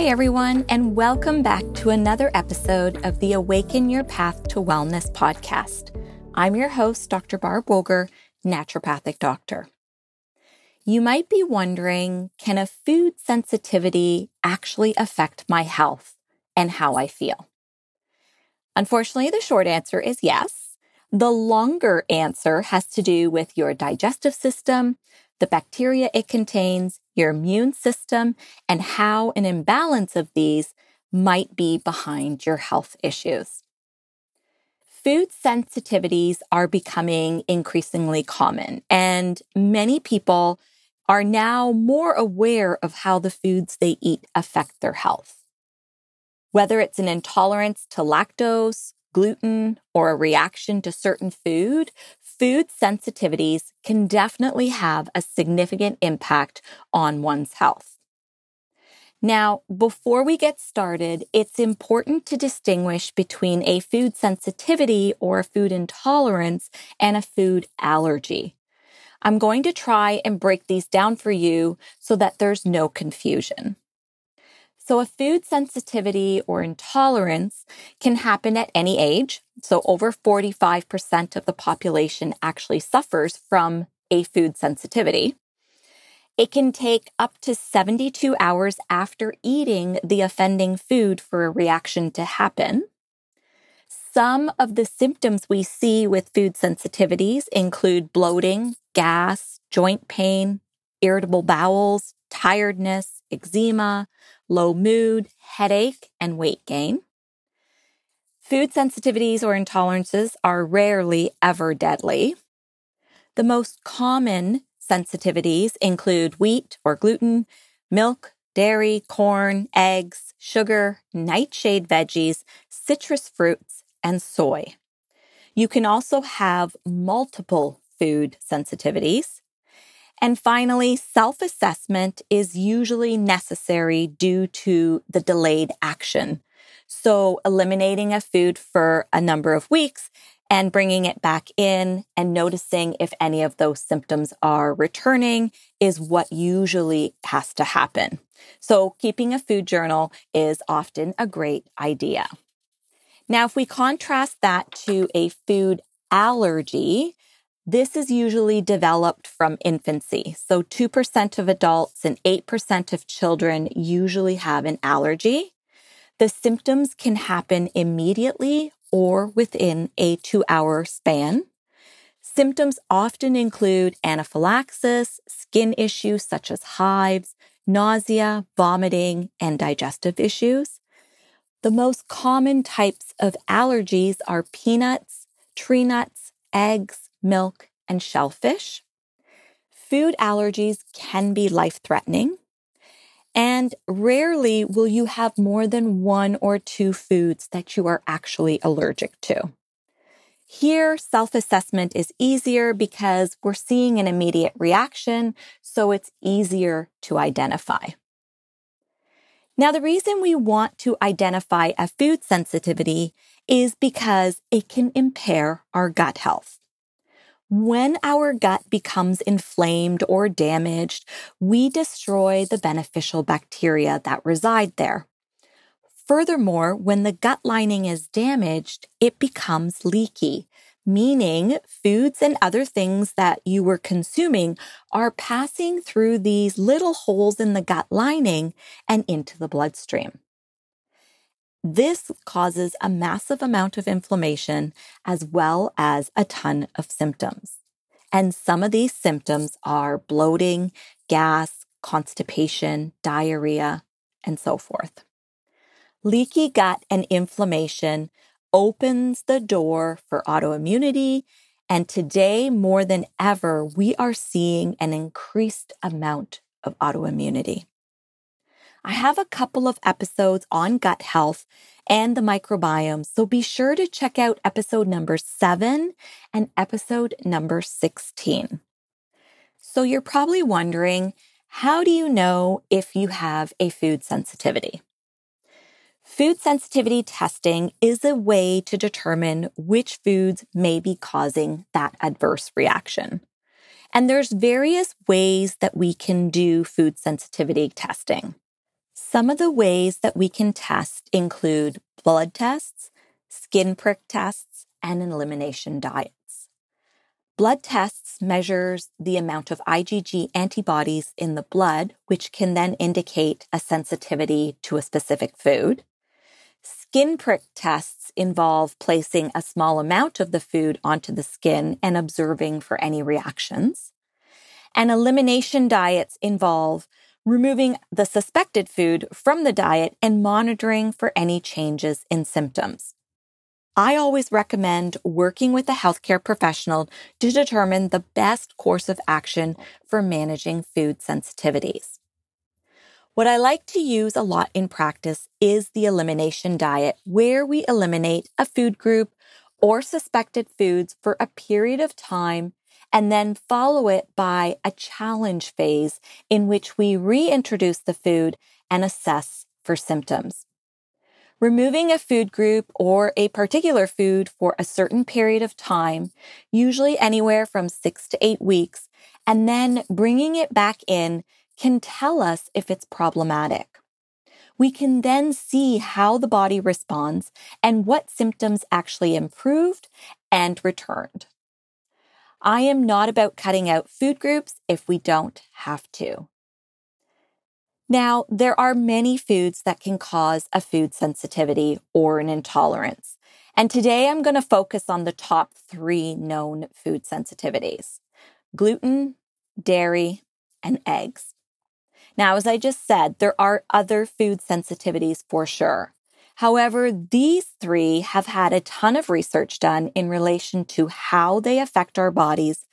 Hi, everyone, and welcome back to another episode of the Awaken Your Path to Wellness podcast. I'm your host, Dr. Barb Woegerer, naturopathic doctor. You might be wondering can a food sensitivity actually affect my health and how I feel? Unfortunately, the short answer is yes. The longer answer has to do with your digestive system, the bacteria it contains, your immune system, and how an imbalance of these might be behind your health issues. Food sensitivities are becoming increasingly common, and many people are now more aware of how the foods they eat affect their health. Whether it's an intolerance to lactose, gluten, or a reaction to certain food, food sensitivities can definitely have a significant impact on one's health. Now, before we get started, it's important to distinguish between a food sensitivity or a food intolerance and a food allergy. I'm going to try and break these down for you so that there's no confusion. So, a food sensitivity or intolerance can happen at any age. So, over 45% of the population actually suffers from a food sensitivity. It can take up to 72 hours after eating the offending food for a reaction to happen. Some of the symptoms we see with food sensitivities include bloating, gas, joint pain, irritable bowels, tiredness, eczema, low mood, headache, and weight gain. Food sensitivities or intolerances are rarely ever deadly. The most common sensitivities include wheat or gluten, milk, dairy, corn, eggs, sugar, nightshade veggies, citrus fruits, and soy. You can also have multiple food sensitivities. And finally, self assessment is usually necessary due to the delayed action. So, eliminating a food for a number of weeks and bringing it back in and noticing if any of those symptoms are returning is what usually has to happen. So, keeping a food journal is often a great idea. Now, if we contrast that to a food allergy, this is usually developed from infancy. So 2% of adults and 8% of children usually have an allergy. The symptoms can happen immediately or within a two hour span. Symptoms often include anaphylaxis, skin issues such as hives, nausea, vomiting, and digestive issues. The most common types of allergies are peanuts, tree nuts, eggs, milk, and shellfish. Food allergies can be life threatening. And rarely will you have more than one or two foods that you are actually allergic to. Here, self assessment is easier because we're seeing an immediate reaction, so it's easier to identify. Now, the reason we want to identify a food sensitivity is because it can impair our gut health. When our gut becomes inflamed or damaged, we destroy the beneficial bacteria that reside there. Furthermore, when the gut lining is damaged, it becomes leaky, meaning foods and other things that you were consuming are passing through these little holes in the gut lining and into the bloodstream. This causes a massive amount of inflammation as well as a ton of symptoms. And some of these symptoms are bloating, gas, constipation, diarrhea, and so forth. Leaky gut and inflammation opens the door for autoimmunity. And today, more than ever, we are seeing an increased amount of autoimmunity. I have a couple of episodes on gut health and the microbiome, so be sure to check out episode number seven and episode number 16. So you're probably wondering, how do you know if you have a food sensitivity? Food sensitivity testing is a way to determine which foods may be causing that adverse reaction. And there's various ways that we can do food sensitivity testing. Some of the ways that we can test include blood tests, skin prick tests, and elimination diets. Blood tests measures the amount of IgG antibodies in the blood, which can then indicate a sensitivity to a specific food. Skin prick tests involve placing a small amount of the food onto the skin and observing for any reactions. And elimination diets involve removing the suspected food from the diet and monitoring for any changes in symptoms. I always recommend working with a healthcare professional to determine the best course of action for managing food sensitivities. What I like to use a lot in practice is the elimination diet, where we eliminate a food group or suspected foods for a period of time and then follow it by a challenge phase in which we reintroduce the food and assess for symptoms. Removing a food group or a particular food for a certain period of time, usually anywhere from six to eight weeks, and then bringing it back in can tell us if it's problematic. We can then see how the body responds and what symptoms actually improved and returned. I am not about cutting out food groups if we don't have to. Now, there are many foods that can cause a food sensitivity or an intolerance. And today I'm going to focus on the top three known food sensitivities gluten, dairy, and eggs. Now, as I just said, there are other food sensitivities for sure. However, these three have had a ton of research done in relation to how they affect our bodies,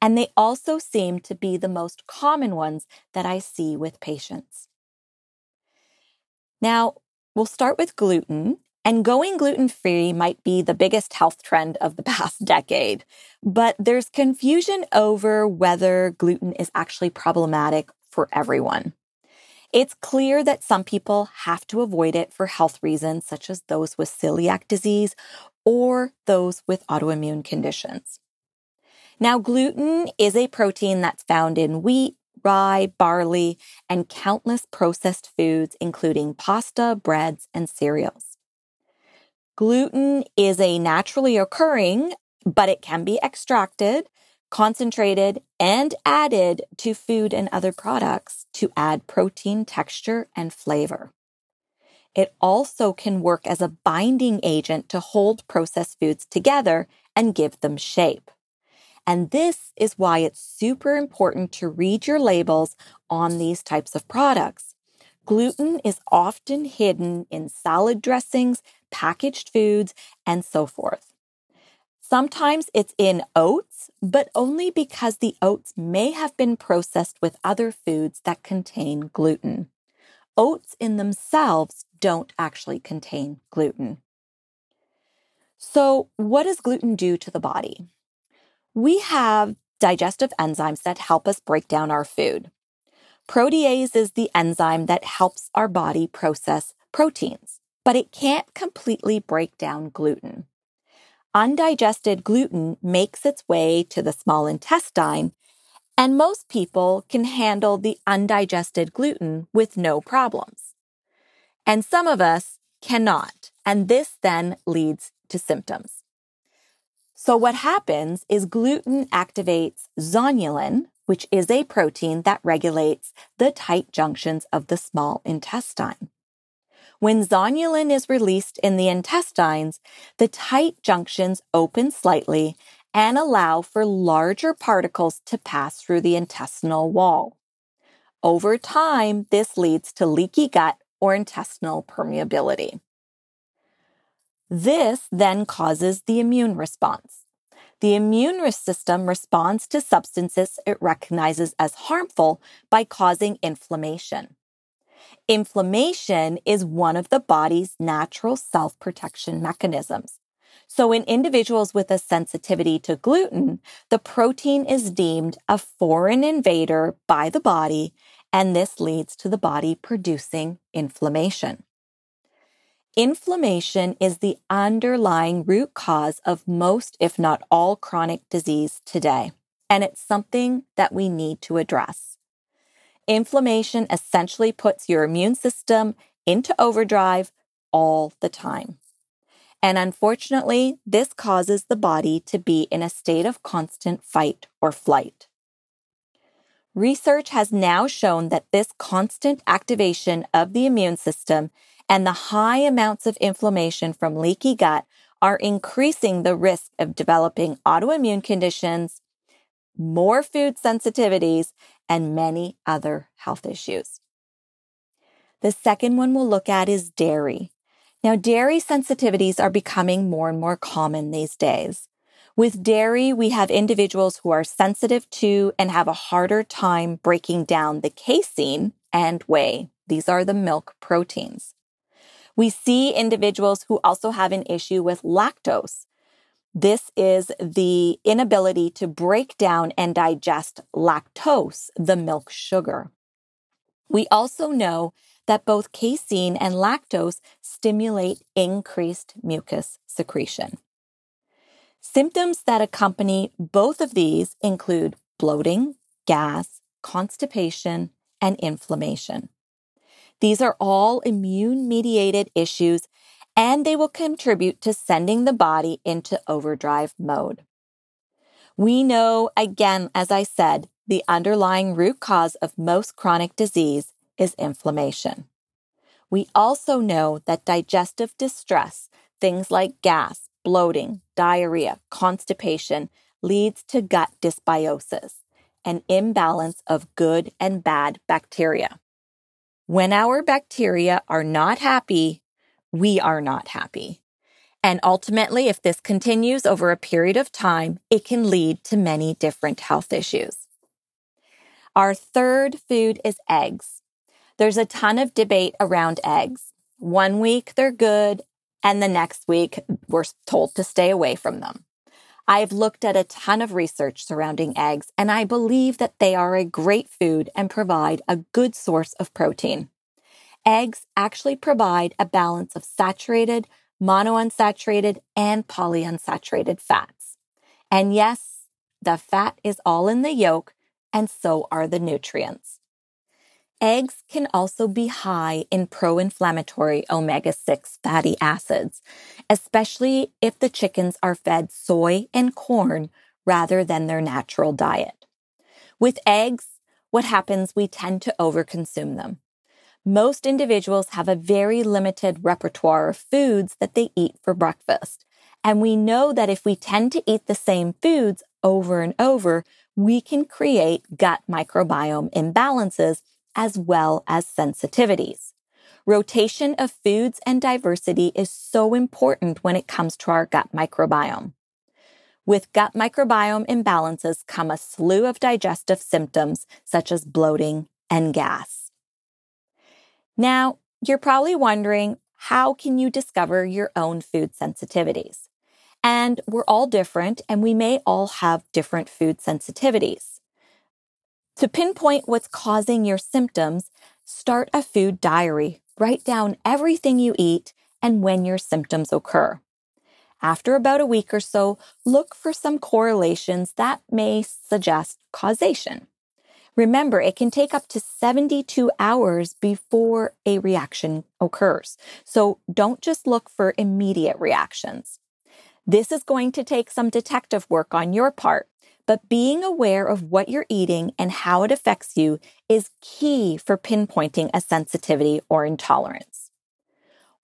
and they also seem to be the most common ones that I see with patients. Now, we'll start with gluten, and going gluten free might be the biggest health trend of the past decade, but there's confusion over whether gluten is actually problematic for everyone. It's clear that some people have to avoid it for health reasons, such as those with celiac disease or those with autoimmune conditions. Now, gluten is a protein that's found in wheat, rye, barley, and countless processed foods, including pasta, breads, and cereals. Gluten is a naturally occurring, but it can be extracted concentrated, and added to food and other products to add protein, texture, and flavor. It also can work as a binding agent to hold processed foods together and give them shape. And this is why it's super important to read your labels on these types of products. Gluten is often hidden in salad dressings, packaged foods, and so forth. Sometimes it's in oats, but only because the oats may have been processed with other foods that contain gluten. Oats in themselves don't actually contain gluten. So, what does gluten do to the body? We have digestive enzymes that help us break down our food. Protease is the enzyme that helps our body process proteins, but it can't completely break down gluten undigested gluten makes its way to the small intestine, and most people can handle the undigested gluten with no problems. And some of us cannot, and this then leads to symptoms. So, what happens is gluten activates zonulin, which is a protein that regulates the tight junctions of the small intestine. When zonulin is released in the intestines, the tight junctions open slightly and allow for larger particles to pass through the intestinal wall. Over time, this leads to leaky gut or intestinal permeability. This then causes the immune response. The immune system responds to substances it recognizes as harmful by causing inflammation. Inflammation is one of the body's natural self protection mechanisms. So, in individuals with a sensitivity to gluten, the protein is deemed a foreign invader by the body, and this leads to the body producing inflammation. Inflammation is the underlying root cause of most, if not all, chronic disease today, and it's something that we need to address. Inflammation essentially puts your immune system into overdrive all the time. And unfortunately, this causes the body to be in a state of constant fight or flight. Research has now shown that this constant activation of the immune system and the high amounts of inflammation from leaky gut are increasing the risk of developing autoimmune conditions, more food sensitivities, and many other health issues. The second one we'll look at is dairy. Now, dairy sensitivities are becoming more and more common these days. With dairy, we have individuals who are sensitive to and have a harder time breaking down the casein and whey. These are the milk proteins. We see individuals who also have an issue with lactose. This is the inability to break down and digest lactose, the milk sugar. We also know that both casein and lactose stimulate increased mucus secretion. Symptoms that accompany both of these include bloating, gas, constipation, and inflammation. These are all immune mediated issues and they will contribute to sending the body into overdrive mode. We know, again, as I said, the underlying root cause of most chronic disease is inflammation. We also know that digestive distress, things like gas, bloating, diarrhea, constipation, leads to gut dysbiosis, an imbalance of good and bad bacteria. When our bacteria are not happy, we are not happy. And ultimately, if this continues over a period of time, it can lead to many different health issues. Our third food is eggs. There's a ton of debate around eggs. One week they're good, and the next week we're told to stay away from them. I've looked at a ton of research surrounding eggs, and I believe that they are a great food and provide a good source of protein. Eggs actually provide a balance of saturated, monounsaturated, and polyunsaturated fats. And yes, the fat is all in the yolk, and so are the nutrients. Eggs can also be high in pro inflammatory omega 6 fatty acids, especially if the chickens are fed soy and corn rather than their natural diet. With eggs, what happens, we tend to overconsume them. Most individuals have a very limited repertoire of foods that they eat for breakfast. And we know that if we tend to eat the same foods over and over, we can create gut microbiome imbalances as well as sensitivities. Rotation of foods and diversity is so important when it comes to our gut microbiome. With gut microbiome imbalances come a slew of digestive symptoms such as bloating and gas. Now, you're probably wondering how can you discover your own food sensitivities? And we're all different and we may all have different food sensitivities. To pinpoint what's causing your symptoms, start a food diary. Write down everything you eat and when your symptoms occur. After about a week or so, look for some correlations that may suggest causation. Remember, it can take up to 72 hours before a reaction occurs. So don't just look for immediate reactions. This is going to take some detective work on your part, but being aware of what you're eating and how it affects you is key for pinpointing a sensitivity or intolerance.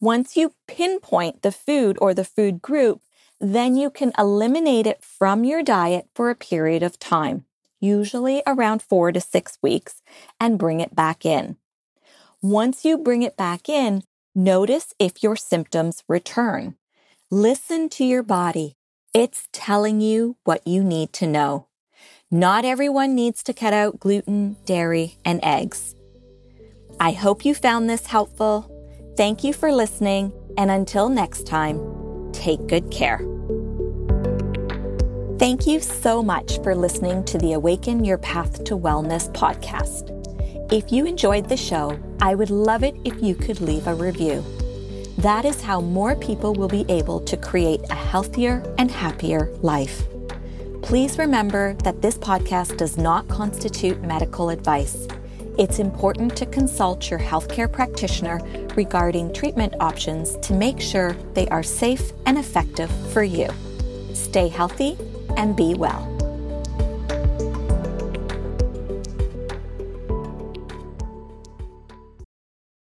Once you pinpoint the food or the food group, then you can eliminate it from your diet for a period of time, usually around four to six weeks, and bring it back in. Once you bring it back in, notice if your symptoms return. Listen to your body it's telling you what you need to know. Not everyone needs to cut out gluten, dairy, and eggs. I hope you found this helpful. Thank you for listening, and until next time, take good care. Thank you so much for listening to the Awaken Your Path to Wellness podcast. If you enjoyed the show, I would love it if you could leave a review. That is how more people will be able to create a healthier and happier life. Please remember that this podcast does not constitute medical advice. It's important to consult your healthcare practitioner regarding treatment options to make sure they are safe and effective for you. Stay healthy and be well.